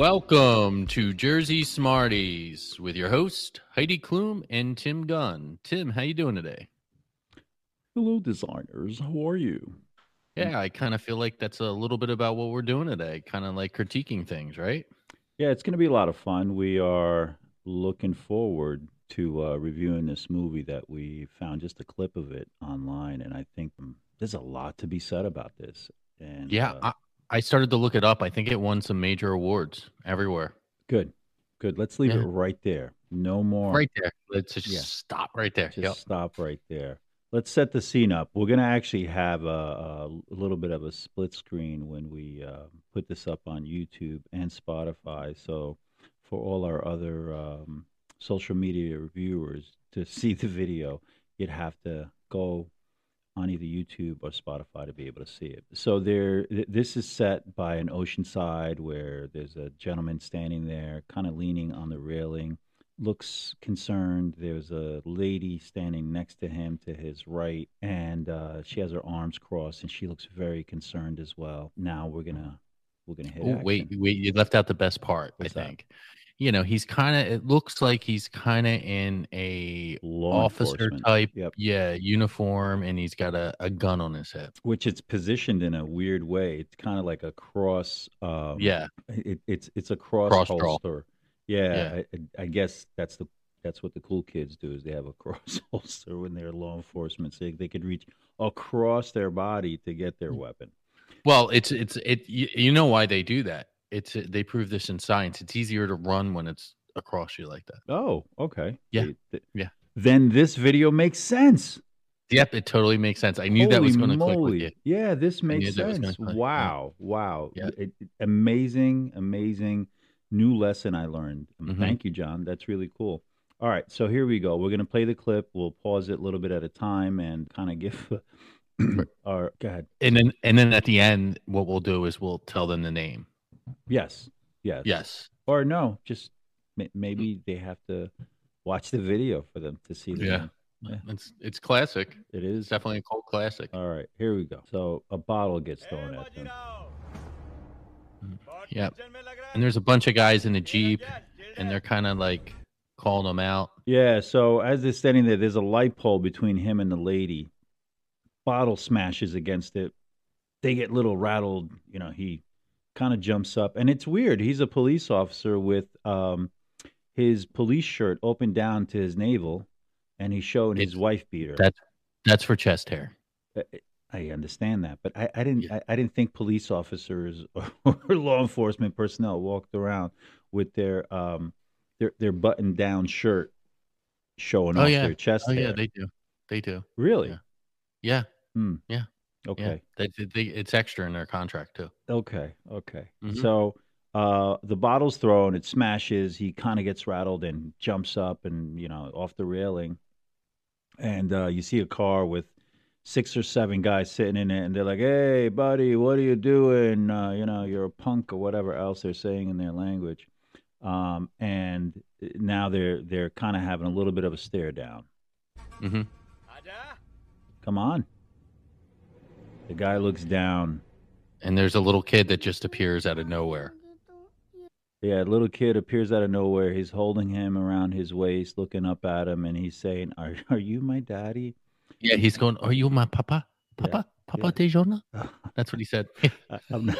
Welcome to Jersey Smarties with your host Heidi Klum and Tim Gunn. Tim, how you doing today? Hello, designers. How are you? Yeah, I kind of feel like that's a little bit about what we're doing today, kind of like critiquing things, right? Yeah, it's going to be a lot of fun. We are looking forward to uh, reviewing this movie that we found just a clip of it online, and I think there's a lot to be said about this. And Yeah, uh, I, started to look it up. I think it won some major awards everywhere. good, good. Let's leave Yeah. it right there. No more. Right there. Let's just Yeah. stop right there. Just Yep. stop right there. Let's set the scene up. We're going to actually have a, a little bit of a split screen when we uh, put this up on YouTube and Spotify. So, for all our other um, social media viewers to see the video, you'd have to go on either YouTube or Spotify to be able to see it. So there, th- this is set by an oceanside where there's a gentleman standing there, kind of leaning on the railing looks concerned. There's a lady standing next to him to his right, and uh, she has her arms crossed, and she looks very concerned as well. Now we're gonna we're gonna hit. Oh, action. wait, wait, you left out the best part, What's I that? You know, he's kind of, it looks like he's kind of in a Law officer type, Yep. yeah, uniform, and he's got a, a gun on his hip. Which it's positioned in a weird way. It's kind of like a cross. Um, Yeah. It, it's it's a cross, Cross holster. Yeah, Yeah. I, I guess that's the that's what the cool kids do is they have a cross holster when they're law enforcement, so they could reach across their body to get their Mm. weapon. Well, it's it's it. You know why they do that? It's they prove this in science. It's easier to run when it's across you like that. Oh, okay. Yeah, yeah. Then this video makes sense. Yep, it totally makes sense. I knew that was going to click with you. Yeah, this makes knew that was gonna sense. Wow, wow. Yeah. It- amazing, amazing new lesson I learned. Um, Mhm. Thank you, John. That's really cool. All right, so here we go. We're going to play the clip. We'll pause it a little bit at a time and kind of give our. Go ahead. And then and then at the end, what we'll do is we'll tell them the name. Yes, yes, Yes. Or no, just ma- maybe they have to watch the video for them to see the Yeah. Yeah. It's it's classic. It It's definitely a cult classic. All right, here we go. So a bottle gets thrown at them. Mm-hmm. Yep. And there's a bunch of guys in a jeep, and they're kind of like calling them out. Yeah, so as they're standing there, there's a light pole between him and the lady. Bottle smashes against it. They get little rattled. You know, he kind of jumps up. And it's weird. He's a police officer with um, his police shirt open down to his navel, and he's showing his wife beater. that- That's for chest hair. I- I understand that, but I, I didn't. Yeah. I, I didn't think police officers or law enforcement personnel walked around with their um their their button down shirt showing Oh, off yeah. their chest Oh hair. yeah, they do. They do. really? Yeah. Yeah. Hmm. Yeah. Okay. Yeah. They, they, it's extra in their contract too. Okay. Okay. Mhm. So uh, the bottle's thrown. It smashes. He kind of gets rattled and jumps up and you know off the railing. And uh, you see a car with six or seven guys sitting in it, and they're like, "Hey, buddy, what are you doing? Uh, you know, you're a punk or whatever else they're saying in their language." Um, and now they're they're kind of having a little bit of a stare down. Mm-hmm. Come on. The guy looks down. And there's a little kid that just appears out of nowhere. Yeah, a little kid appears out of nowhere. He's holding him around his waist, looking up at him, and he's saying, "Are are you my daddy?" Yeah, he's going. Are you my papa? Yeah, Papa? Papa yeah. Dejona? That's what he said. I'm not,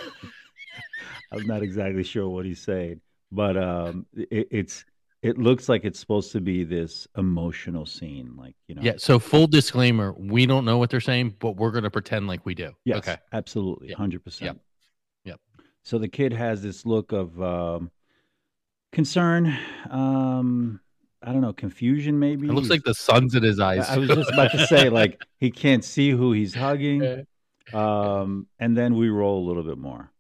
I'm not exactly sure what he's saying, but um, it, it's it looks like it's supposed to be this emotional scene, like you know. yeah. So full disclaimer: we don't know what they're saying, but we're going to pretend like we do. Yes, Okay. absolutely, Yep. hundred percent. Yep. So the kid has this look of um, concern. Um, I don't know, confusion maybe. It looks He's- like the sun's in his eyes. I I was just about to say, like he can't see who he's hugging. Um, and then we roll a little bit more.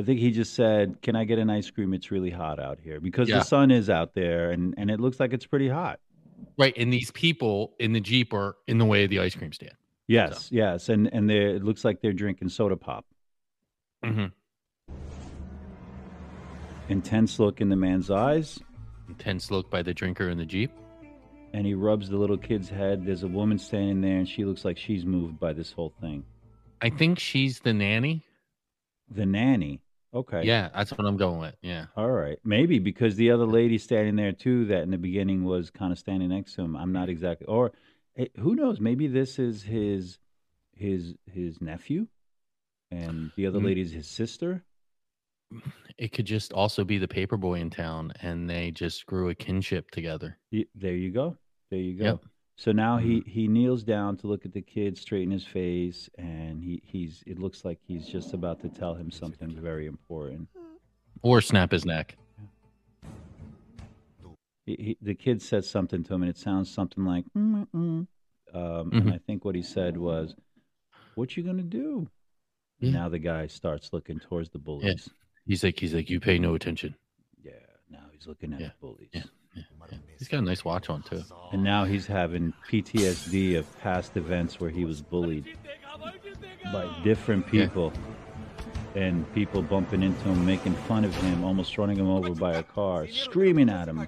I think he just said, "Can I get an ice cream? It's really hot out here because Yeah. the sun is out there, and and it looks like it's pretty hot." right. And these people in the jeep are in the way of the ice cream stand. Yes, yes, and and they it looks like they're drinking soda pop. Mm-hmm. Intense look in the man's eyes, Intense look by the drinker in the jeep. and he rubs the little kid's head. There's a woman standing there, and she looks like she's moved by this whole thing. I think she's the nanny. The nanny. Okay. Yeah, that's what I'm going with. Yeah. All right. Maybe because the other lady standing there too, that in the beginning was kind of standing next to him. I'm not exactly. Or eh, who knows? Maybe this is his his his nephew, and the other Mm. lady's his sister. It could just also be the paperboy in town and they just grew a kinship together. Y- There you go. There you go. Yep. Mm-hmm. So now he he kneels down to look at the kid straight in his face, and he he's it looks like he's just about to tell him something very important. Or snap his neck. He, he, the kid says something to him, and it sounds something like, mm mm um, and Mhm. I think what he said was, "What you gonna do?" Yeah. Now the guy starts looking towards the bullies. He's like, he's like, you pay no attention. Yeah. Now he's looking at Yeah, the bullies, yeah. Yeah, yeah. He's got a nice watch on too. and now he's having PTSD of past events where he was bullied by different Yeah. people. And people bumping into him, making fun of him, almost running him over by a car, screaming at him,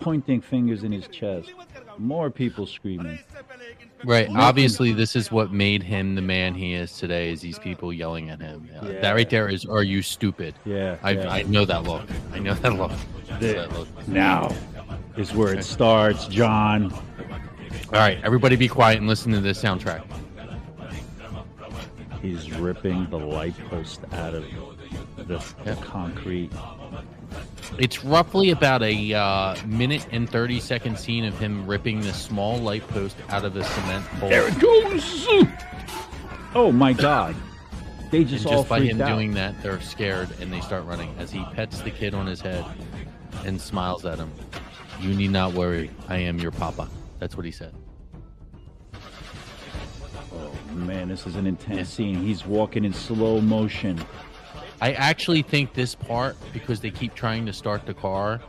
pointing fingers in his chest. More people screaming. Right. Nothing. Obviously, this is what made him the man he is today. Is these people yelling at him? Uh, Yeah. That right there is, "Are you stupid?" Yeah. I yeah. I know that look. I know that look. There. That look. Now is where it starts, John. All right, everybody, be quiet and listen to this soundtrack. He's ripping the light post out of the, the concrete. It's roughly about a uh, minute and thirty second scene of him ripping the small light post out of the cement pole. There it goes. Oh my God! They And just, just all by him out. doing that, they're scared and they start running as he pets the kid on his head and smiles at him. You need not worry. I am your papa. That's what he said. oh man, this is an intense scene. He's walking in slow motion. I actually think this part, because they keep trying to start the car,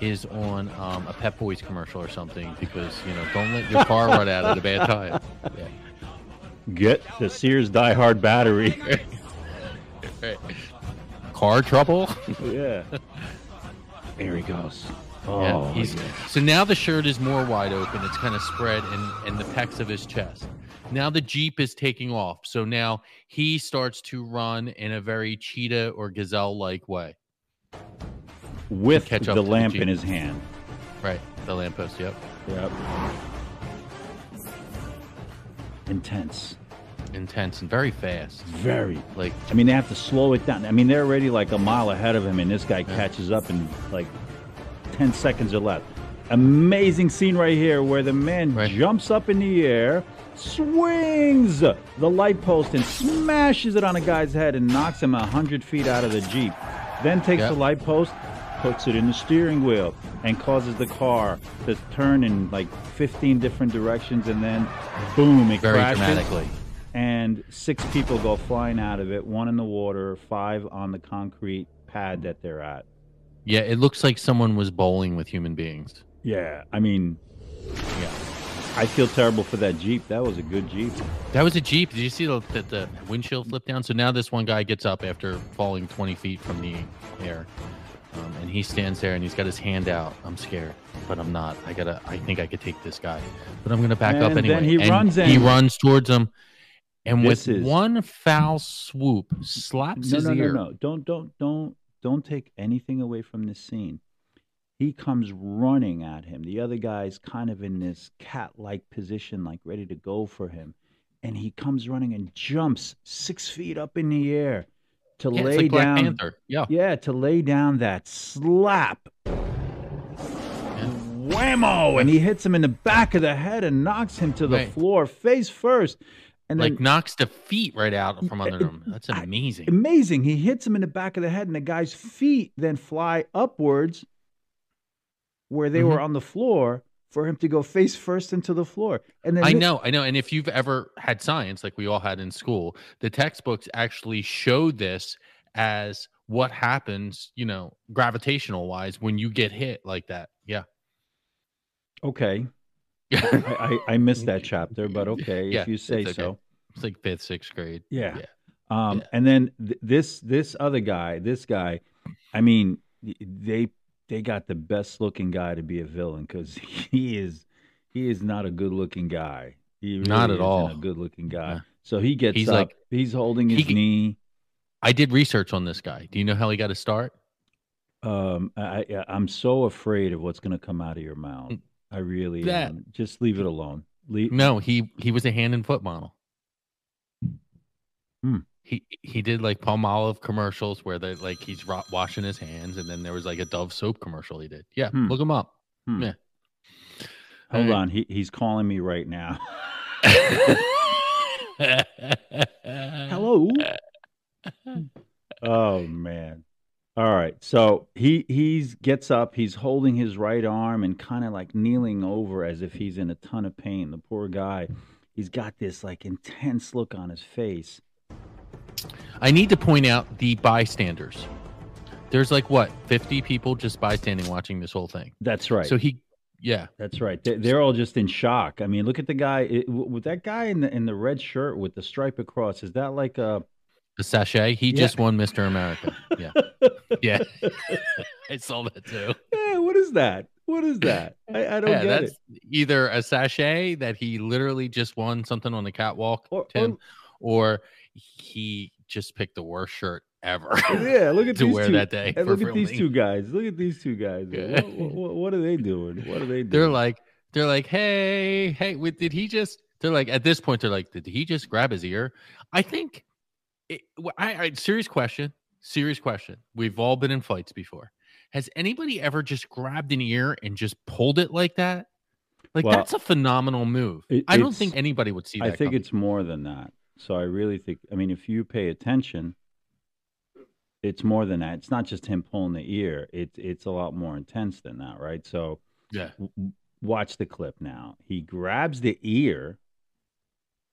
is on um, a Pep Boys commercial or something. Because you know, don't let your car run out at a bad time. Yeah. Get the Sears Die Hard battery. Right. Car trouble. yeah. There he goes. Oh, yeah, he's, yeah. So now the shirt is more wide open. It's kind of spread in, in the pecs of his chest. Now the Jeep is taking off. So now he starts to run in a very cheetah or gazelle like way. with the the lamp Jeep. in his hand. Right. The lamppost. Yep. Yep. Intense. Intense and very fast. Very. Like, I mean, they have to slow it down. I mean, they're already like a mile ahead of him, and this guy catches up and like 10 seconds or less. Amazing scene right here where the man Right. jumps up in the air, swings the light post, and smashes it on a guy's head and knocks him 100 feet out of the Jeep. Then takes Yeah. the light post, puts it in the steering wheel, and causes the car to turn in like 15 different directions, and then boom, it very crashes dramatically. and six people go flying out of it one in the water five on the concrete pad that they're at Yeah. It looks like someone was bowling with human beings. yeah i mean Yeah. i feel terrible for that jeep that was a good jeep That was a Jeep. Did you see the, the, the windshield flipped down? So now this one guy gets up after falling 20 feet from the air. Um, and he stands there and he's got his hand out. I'm scared, but I'm not. I gotta. I think I could take this guy, but I'm gonna back up anyway. he And runs He runs towards him, and This with is- one foul swoop, slaps no his no no ear. no don't don't don't don't take anything away from this scene he comes running at him the other guy's kind of in this cat-like position like ready to go for him and he comes running and jumps six feet up in the air to Yeah, lay like down Yeah. Yeah, to lay down that slap. And whammo! And he hits him in the back of the head and knocks him to the Right. floor face first. And then like knocks the feet right out from under him. That's amazing. amazing, he hits him in the back of the head, and the guy's feet then fly upwards where they were Mhm. on the floor for him to go face first into the floor. And then I know, I know. And if you've ever had science, like we all had in school, the textbooks actually show this as what happens, you know, gravitational wise when you get hit like that. Yeah. Okay, I, I, I missed that chapter, but okay, Yeah, if you say it's okay. so. it's like fifth, sixth grade. Yeah. Yeah. Um, Yeah. and then th- this this other guy, this guy, I mean, they they got the best looking guy to be a villain because he is he is not a good looking guy. He really Not at all. a good looking guy. Yeah. So he gets He's up. like- he's holding his he- knee. I did research on this guy. Do you know how he got his start? Um, I, I I'm so afraid of what's going to come out of your mouth. I really That- am. Just leave it alone. Leave. No, he he was a hand and foot model. Hmm. He he did like palm olive commercials where they like he's washing his hands, and then there was like a Dove soap commercial he did. Yeah, Hmm. look him up. Hmm. Yeah. Hold Hey. on. He he's calling me right now. Hello. oh man. All right. So he he's gets up, he's holding his right arm and kind of like kneeling over as if he's in a ton of pain. The poor guy, he's got this like intense look on his face. I need to point out the bystanders. There's like what 50 people just bystanding watching this whole thing. That's right. So he, yeah, That's right. They- They're all just in shock. I mean, look at the guy it, with that guy in the in the red shirt with the stripe across. Is that like a the sachet. He Yeah. just won Mr. America. Yeah, yeah. I saw that too. Yeah, what is that? What is that? I, I don't yeah, get that's it. either a sachet that he literally just won something on the catwalk, Or- Tim, um, or he just picked the worst shirt ever Yeah, look at to these wear two. that day. Look at these two guys. Look at these two guys. Yeah. What, what, what are they doing? What are they doing? They're like, they're like, hey, hey, did he just? They're like, at this point, they're like, did he just grab his ear? I think. It, I, I serious question. Serious question. We've all been in fights before. Has anybody ever just grabbed an ear and just pulled it like that? Like Well, that's a phenomenal move. it- I don't think anybody would see that. I think coming. it's more than that. So I really think. I mean, if you pay attention, it's more than that. It's not just him pulling the ear. It's it's a lot more intense than that, right? So yeah. w- w- watch the clip now. He grabs the ear,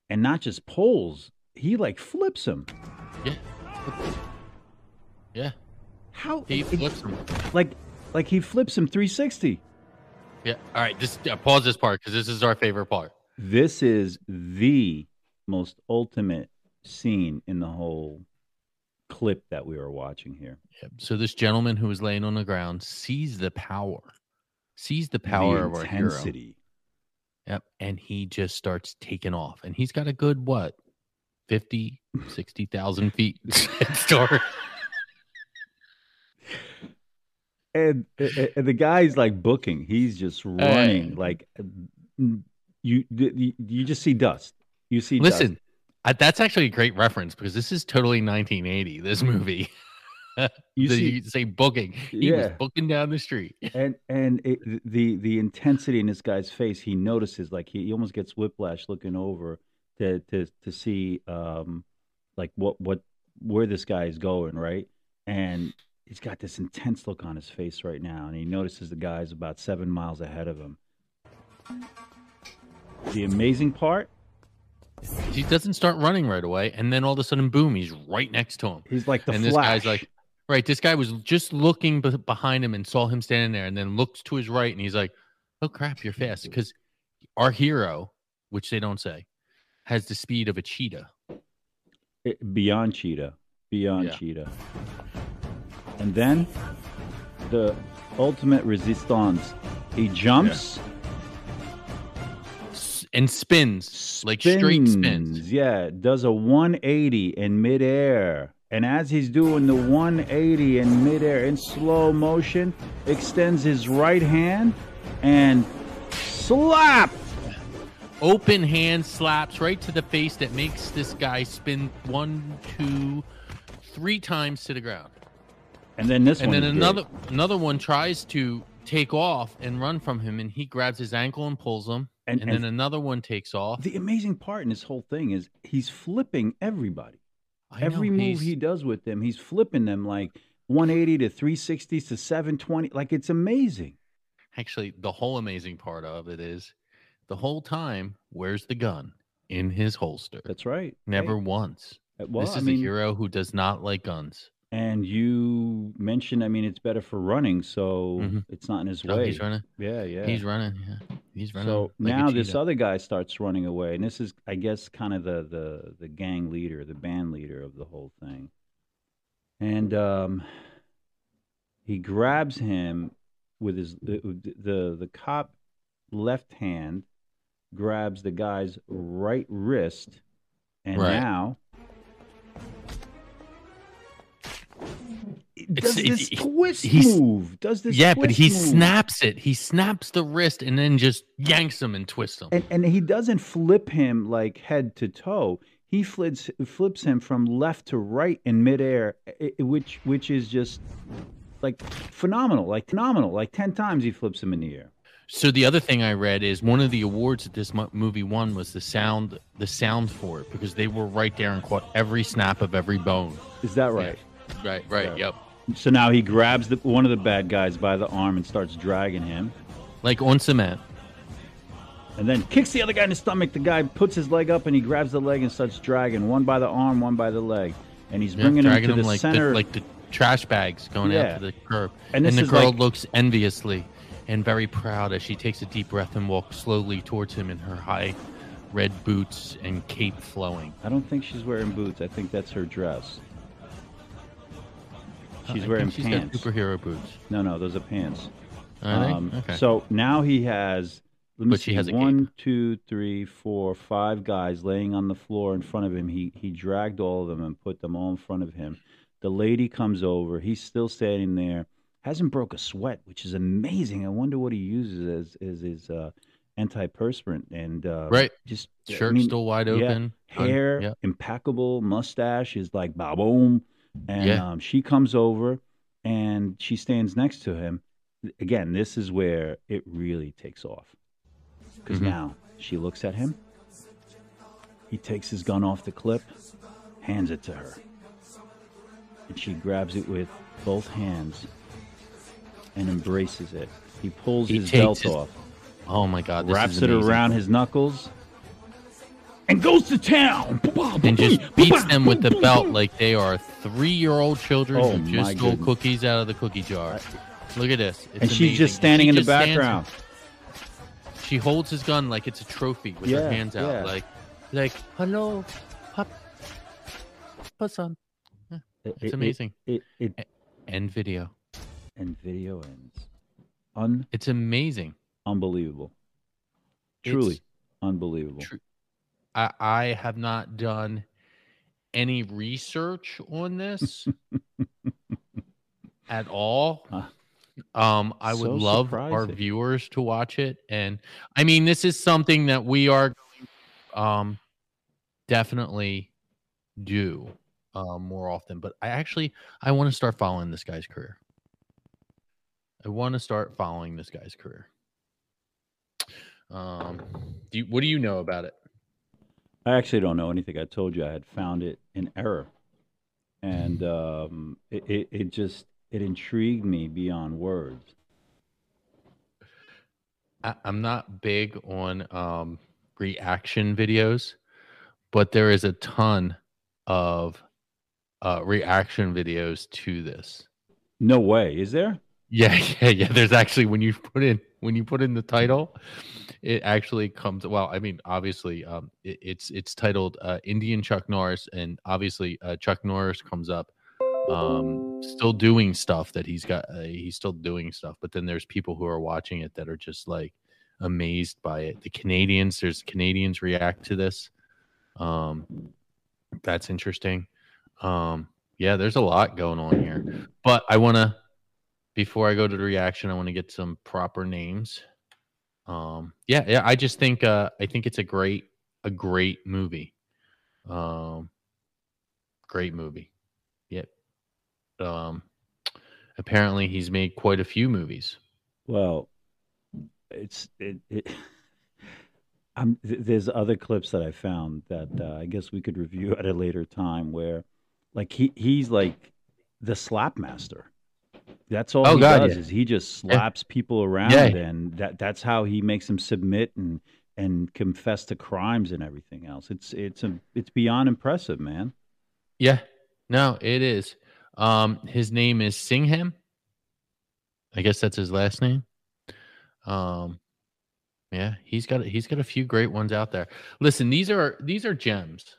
and not just pulls. He like flips him. Yeah. Yeah. How He it- flips him. like like he flips him 360. Yeah. All right. Just uh, pause this part because this is our favorite part. This is the most ultimate scene in the whole clip that we were watching here. Yep. So this gentleman who is laying on the ground sees the power, sees the power the of our hero. intensity. Yep. And he just starts taking off. And he's got a good, what, 50, 60,000 feet start. And, and the guy's like booking. He's just running Hey. like you you you just see dust. You see dust. Listen, I, that's actually a great reference because this is totally 1980, this movie. You The- see you say booking. He was Yeah. booking down the street. and and it, the the intensity in this guy's face he notices like he, he almost gets whiplash looking over to to to see um like what what where this guy is going right and he's got this intense look on his face right now and he notices the guy's about seven miles ahead of him the amazing part He doesn't start running right away. And then all of a sudden, boom, he's right next to him. he's like the and this flash guy's like, right, this guy was just looking be- behind him and saw him standing there and then looks to his right and he's like, oh crap, you're fast. Because our hero, which they don't say, has the speed of a cheetah. it- beyond cheetah beyond Yeah. cheetah and then the ultimate resistance he jumps S- And spins, like straight spins. Yeah, does a 180 in midair. And as he's doing the 180 in midair in slow motion, extends his right hand and slap. Open hand slaps right to the face that makes this guy spin one, two, three times to the ground. And then this one and then another another one tries to take off and run from him and he grabs his ankle and pulls him And- and, and- then another one takes off The amazing part in this whole thing is he's flipping everybody. I know, Every move he does with them, he's flipping them like 180 to 360 to 720. Like it's amazing. actually the whole amazing part of it is the whole time where's the gun in his holster That's right. never Hey, once well, this I is mean, a hero who does not like guns And you mentioned, I mean, it's better for running, so Mhm. it's not in his oh, way. he's running Yeah, yeah. he's running yeah he's running so like now this other guy starts running away, and this is, I guess, kind of the the the gang leader, the band leader of the whole thing. And um, he grabs him with his the the, the cop left hand grabs the guy's right wrist, and Right. now does It's- this it- twist move. Does this yeah, but he move. snaps it. He snaps the wrist and then just yanks him and twists him. and and he doesn't flip him like head to toe. He flips flips him from left to right in midair, i- i- which which is just like phenomenal, like phenomenal. Like ten times he flips him in the air. So the other thing I read is one of the awards that this movie won was the sound, the sound for it because they were right there and caught every snap of every bone. Is that right? Right, right, Yeah. yep. So now he grabs the, one of the bad guys by the arm and starts dragging him, Like on cement. and then kicks the other guy in the stomach. The guy puts his leg up and he grabs the leg and starts dragging one by the arm, one by the leg, and he's Yeah, bringing him to him the like center. the, like the trash bags going Yeah. out to the curb. And And, the girl like- looks enviously and very proud as she takes a deep breath and walks slowly towards him in her high red boots and cape flowing. I don't think she's wearing boots. I think that's her dress. She's I wearing she's pants. got superhero boots. No, no, those are pants. Are? Um, okay. So now he has. Let me But she see, has a one, two, three, four, five guys laying on the floor in front of him. He he dragged all of them and put them all in front of him. The lady comes over. He's still standing there. Hasn't broke a sweat, which is amazing. I wonder what he uses as as his uh, antiperspirant and uh, right. Just I Shirt mean, still wide open. Un- hair Yep. impeccable, mustache is like boom, and Yeah. um, she comes over and she stands next to him. Again, this is where it really takes off because Mhm. now she looks at him. He takes his gun off the clip, hands it to her, and she grabs it with both hands and embraces it. He pulls He his belt his- off Oh my God. This wraps it around his knuckles, and goes to town. and just beats them with the belt like they are three-year-old children Oh, who just stole cookies out of the cookie jar. Look at this. It's and she's amazing. just standing she in the just stands- background. She holds his gun like it's a trophy with Yeah, her hands out, yeah. like, like, hello, pop, papa son. It- It's it- amazing. It, it, it End video. And video ends. Un, It's amazing. unbelievable. It's- Truly unbelievable. Tru- I, I have not done any research on this at all. Huh. Um, I would So love our viewers to watch it, and I mean, this is something that we are um, definitely do um, more often. But I actually I want to start following this guy's career. I want to start following this guy's career. Um, do you, what do you know about it? I actually don't know anything. I told you I had found it in error, and um, it, it, it just it intrigued me beyond words. I, I'm not big on um, reaction videos, but there is a ton of uh, reaction videos to this. No way, is there? Yeah, yeah, yeah. There's actually when you put in when you put in the title, it actually comes. Well, I mean, obviously, um, it, it's it's titled uh, Indian Chuck Norris, and obviously, uh, Chuck Norris comes up, um, still doing stuff that he's got. Uh, he's still doing stuff, but then there's people who are watching it that are just like amazed by it. The Canadians, there's Canadians react to this. Um, that's interesting. Um, yeah, there's a lot going on here, but I want to before I go to the reaction, I want to get some proper names. Um, yeah, yeah, I just think uh, I think it's a great a great movie. Um, great movie. Yep. Um, apparently he's made quite a few movies. Well, it's it. it I'm, there's other clips that I found that uh, I guess we could review at a later time where, like he he's like the slap master. That's all Oh, he God, does yeah. is he just slaps people around, Yeah. and that that's how he makes them submit and and confess to crimes and everything else. It's it's a it's beyond impressive, man. Yeah, no, it is. Um, his name is Singham. I guess that's his last name. Um, yeah, he's got he's got a few great ones out there. Listen, these are these are gems.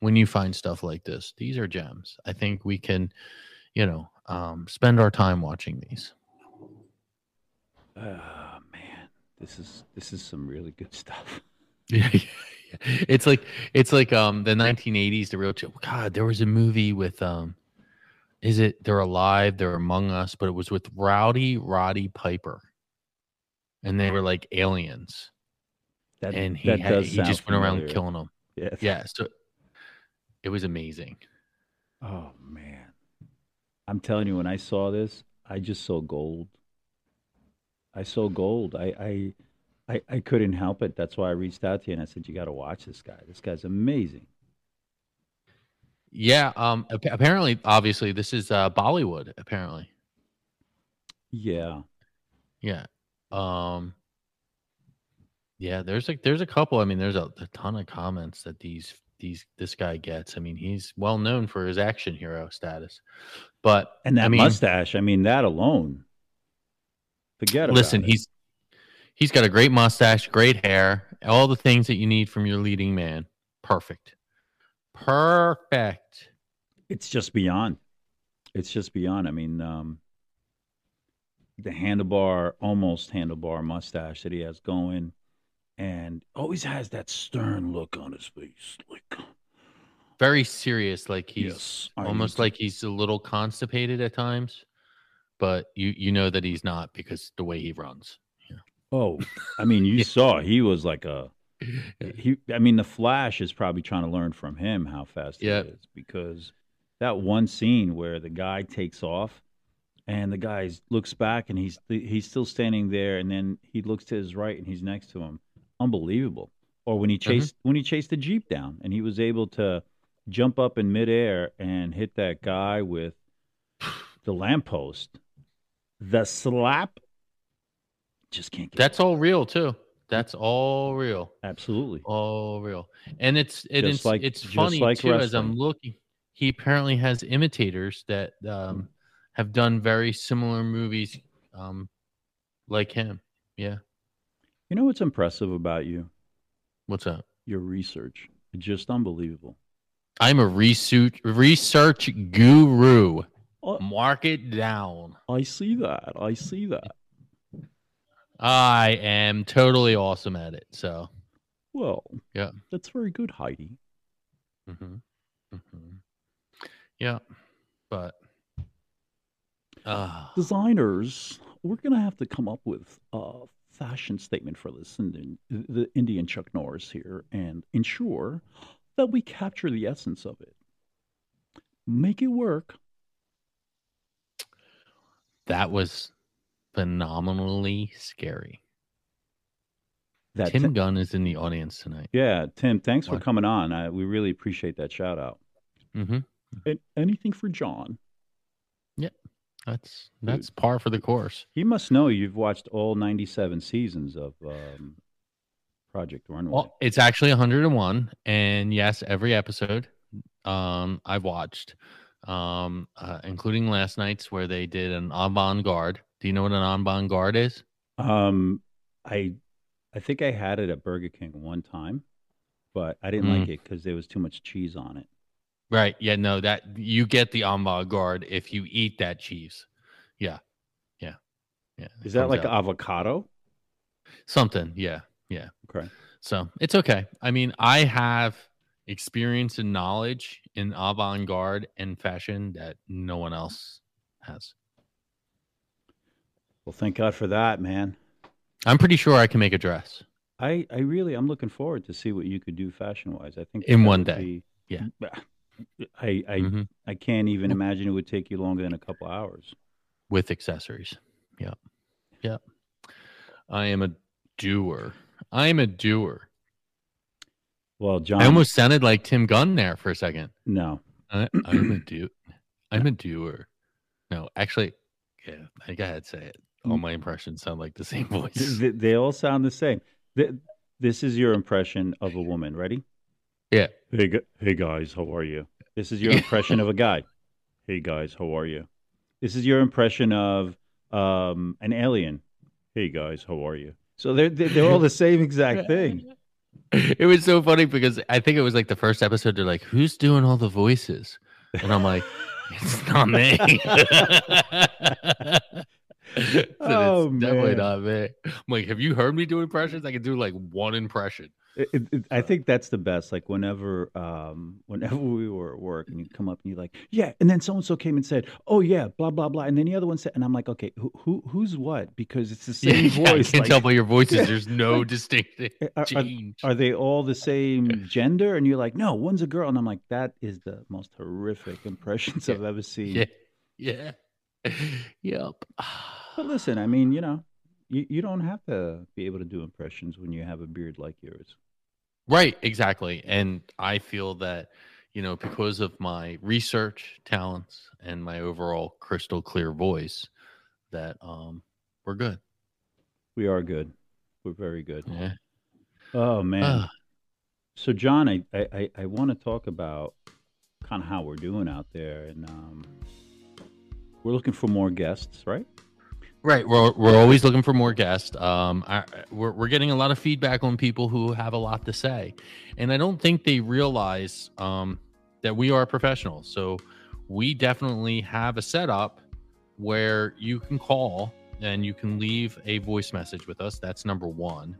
When you find stuff like this, these are gems. I think we can, you know, um, spend our time watching these. Oh man, this is this is some really good stuff. Yeah, yeah, yeah. it's like it's like um the 1980s. The real God, there was a movie with um, is it they're alive, they're among us, but it was with Rowdy Roddy Piper. And they were like aliens. That, and he that had, he just went around killing them. Yeah. Yeah, so it was amazing. Oh man, I'm telling you, when I saw this, I just saw gold. I saw gold. I, I, I, I couldn't help it. That's why I reached out to you and I said, "You got to watch this guy. This guy's amazing." Yeah, um apparently obviously this is uh Bollywood apparently. Yeah. Yeah. Um Yeah, there's like there's a couple. I mean, there's a, a ton of comments that these these this guy gets. I mean, he's well known for his action hero status. But And that I mean, mustache. I mean, that alone. Forget about listen, it. he's he's got a great mustache, great hair, all the things that you need from your leading man. Perfect. Perfect. It's just beyond. It's just beyond. I mean, um, the handlebar, almost handlebar mustache that he has going, and always has that stern look on his face. Like, Very serious, like he's yes, almost like he's a little constipated at times, but you you know that he's not because the way he runs. Oh, I mean, you Yeah. saw he was like a. He, I mean, the Flash is probably trying to learn from him how fast he is because that one scene where the guy takes off and the guy looks back and he's he's still standing there and then he looks to his right and he's next to him, unbelievable. Or when he chased when he chased the jeep down and he was able to jump up in midair and hit that guy with the lamppost, the slap just can't get That's all real too. That's all real. absolutely. All real. And it's it, it's like- it's funny like too as I'm looking. He apparently has imitators that um have done very similar movies um like him. Yeah. You know what's impressive about you? What's up? Your research. Just unbelievable. I'm a research research guru. Oh, Mark it down. I see that. I see that. I am totally awesome at it. So, Well, Yeah. That's very good, Heidi. mhm, mhm. yeah, but uh, Designers, we're going to have to come up with a fashion statement for this Indian, the Indian Chuck Norris here and ensure that we capture the essence of it. Make it work. that was phenomenally scary. That Tim Tim, Gunn is in the audience tonight. yeah, Tim, thanks for coming on. I, we really appreciate that shout out. hmm And anything for John? That's that's par for the course. You must know you've watched all 97 seasons of um, Project Runway. Well, it's actually 101, and yes, every episode um, I've watched, um, uh, including last night's where they did an avant-garde. Do you know what an avant-garde is? Um, I, I think I had it at Burger King one time, but I didn't Mm. like it because there was too much cheese on it. Right. Yeah. No. That you get the avant-garde if you eat that cheese. Yeah. Yeah. Yeah. Is that like out. avocado? something? Yeah. Yeah. Okay. So it's okay. I mean, I have experience and knowledge in avant-garde and fashion that no one else has. Well, thank God for that, man. I'm pretty sure I can make a dress. I, I really, I'm looking forward to see what you could do fashion wise. I think In one day. be- Yeah. I, I, Mhm. I can't even imagine it would take you longer than a couple hours. With accessories. Yep. Yep. I am a doer. I am a doer. Well, John, I almost sounded like Tim Gunn there for a second. no. I, I'm a do. I'm a doer. No, actually, yeah. I gotta say it. All my impressions sound like the same voice. They, they all sound the same. Th- This is your impression of a woman. Ready? Yeah. Hey, hey guys, how are you? This is your impression of a guy. Hey guys, how are you? This is your impression of um, an alien. Hey guys, how are you? So they're they're all the same exact thing. It was so funny because I think it was like the first episode. They're like, "Who's doing all the voices?" And I'm like, "It's not me." Oh, it's definitely man. not me. I'm like, "Have you heard me do impressions? I can do like one impression." It, it, I think that's the best. Like whenever, um, whenever we were at work, and you come up and you're like, "Yeah," and then so and so came and said, "Oh yeah," blah blah blah, and then the other one said, and I'm like, "Okay, who, who who's what?" Because it's the same yeah, voice. I can like, tell by your voices. There's no distinct are, are, change. are they all the same gender? And you're like, "No, one's a girl," and I'm like, "That is the most horrific impressions I've ever seen." Yeah, yeah, yep. But listen, I mean, you know, you, you don't have to be able to do impressions when you have a beard like yours. Right, exactly. And I feel that, you know, because of my research talents and my overall crystal clear voice, that um we're good. We are good. We're very good. Yeah. Oh man. So John, I I, I, I want to talk about kind of how we're doing out there, and um, we're looking for more guests, right? Right. We're we're always looking for more guests. Um I, we're we're getting a lot of feedback on people who have a lot to say. And I don't think they realize um that we are professionals. So we definitely have a setup where you can call and you can leave a voice message with us. That's number one.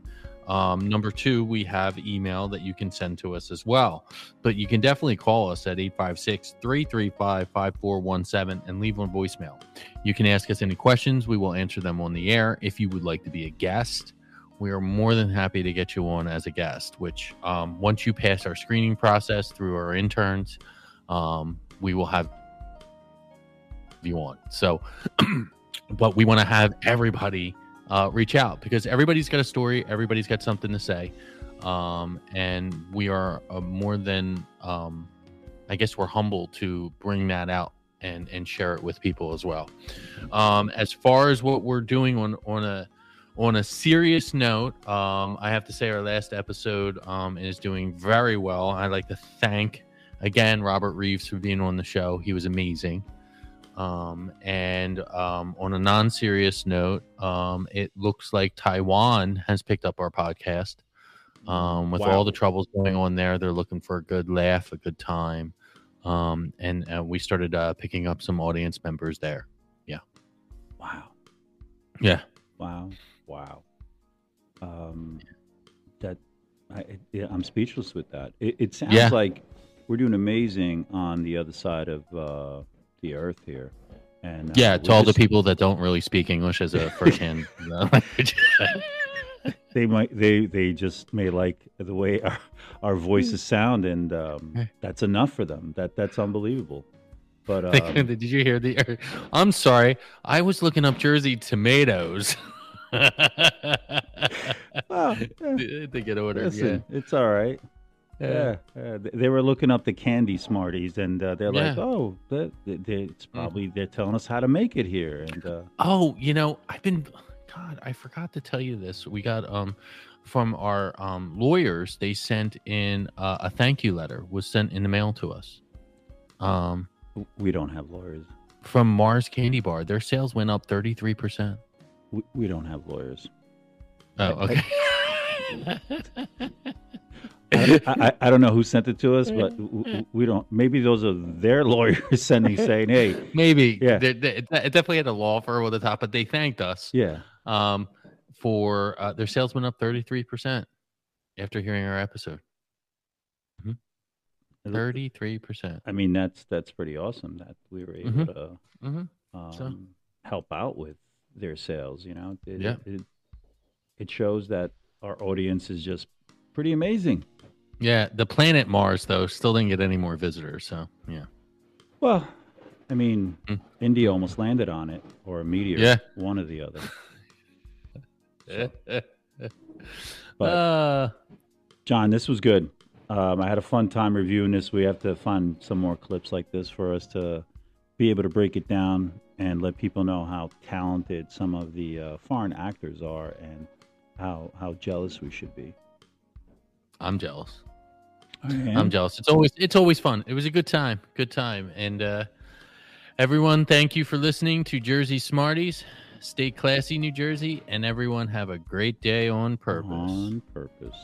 Um, number two, we have email that you can send to us as well. But you can definitely call us at 856 335 5417 and leave a voicemail. You can ask us any questions. We will answer them on the air. If you would like to be a guest, we are more than happy to get you on as a guest, which um, once you pass our screening process through our interns, um, we will have you on. So, but we want to have everybody uh, reach out because everybody's got a story, everybody's got something to say, um, and we are uh, more than, um, I guess, we're humble to bring that out and and share it with people as well. Um, as far as what we're doing on on a on a serious note, um, I have to say our last episode um, is doing very well. I'd like to thank again Robert Reeves for being on the show. He was amazing. Um, and um, on a non-serious note, um, it looks like Taiwan has picked up our podcast. Um, with Wow. all the troubles going on there, they're looking for a good laugh, a good time, um, and uh, we started uh, picking up some audience members there. Yeah. Wow, Yeah, wow, wow. Um, that I, it, I'm speechless with that. It, it sounds Yeah. like we're doing amazing on the other side of uh, the earth here. And uh, yeah. To all the people that don't really speak English as a first-hand uh, language. they might they they just may like the way our, our voices sound and um, that's enough for them that that's unbelievable but um, Did you hear the? I'm sorry, I was looking up Jersey tomatoes. well, eh, to get ordered. listen, it's all right Yeah. yeah, yeah. They- were looking up the candy smarties and uh, they're like oh that, they, they, it's probably they're telling us how to make it here and uh, Oh, you know, I've been. God, I forgot to tell you this. We got um from our um lawyers. They sent in uh, a thank you letter. Was sent in the mail to us. Um, we don't have lawyers from Mars Candy Bar. Their sales went up thirty three percent. we, don't have lawyers Oh, okay. I, I, I don't know who sent it to us but w- w- we don't maybe those are their lawyers sending saying hey Maybe. Yeah. They- they- it it definitely had a law firm at the top, but they thanked us. yeah um, for uh, their sales went up 33% after hearing our episode. 33%. I mean, that's that's pretty awesome that we were able Mhm. to hmm um, So- help out with their sales. You know, it, Yeah. it, it shows that our audience is just pretty amazing. Yeah, the planet Mars, though, still didn't get any more visitors. So, yeah. Well, I mean, Mm. India almost landed on it, or a meteor, Yeah. one or the other. But- uh, John, this was good. Um, I had a fun time reviewing this. We have to find some more clips like this for us to be able to break it down and let people know how talented some of the uh, foreign actors are and how how jealous we should be. I'm jealous. I'm jealous. It's always it's always fun. It was a good time. Good time. And uh everyone, thank you for listening to Jersey Smarties. Stay classy, New Jersey, and everyone have a great day on purpose. On purpose.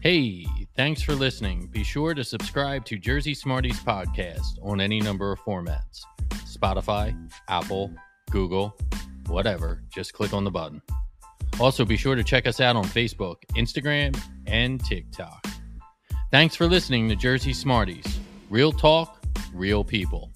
Hey, Thanks for listening. Be sure to subscribe to Jersey Smarties podcast on any number of formats Spotify, Apple, Google, whatever. Just click on the button. Also, be sure to check us out on Facebook, Instagram, and TikTok. Thanks for listening to Jersey Smarties. Real talk, real people.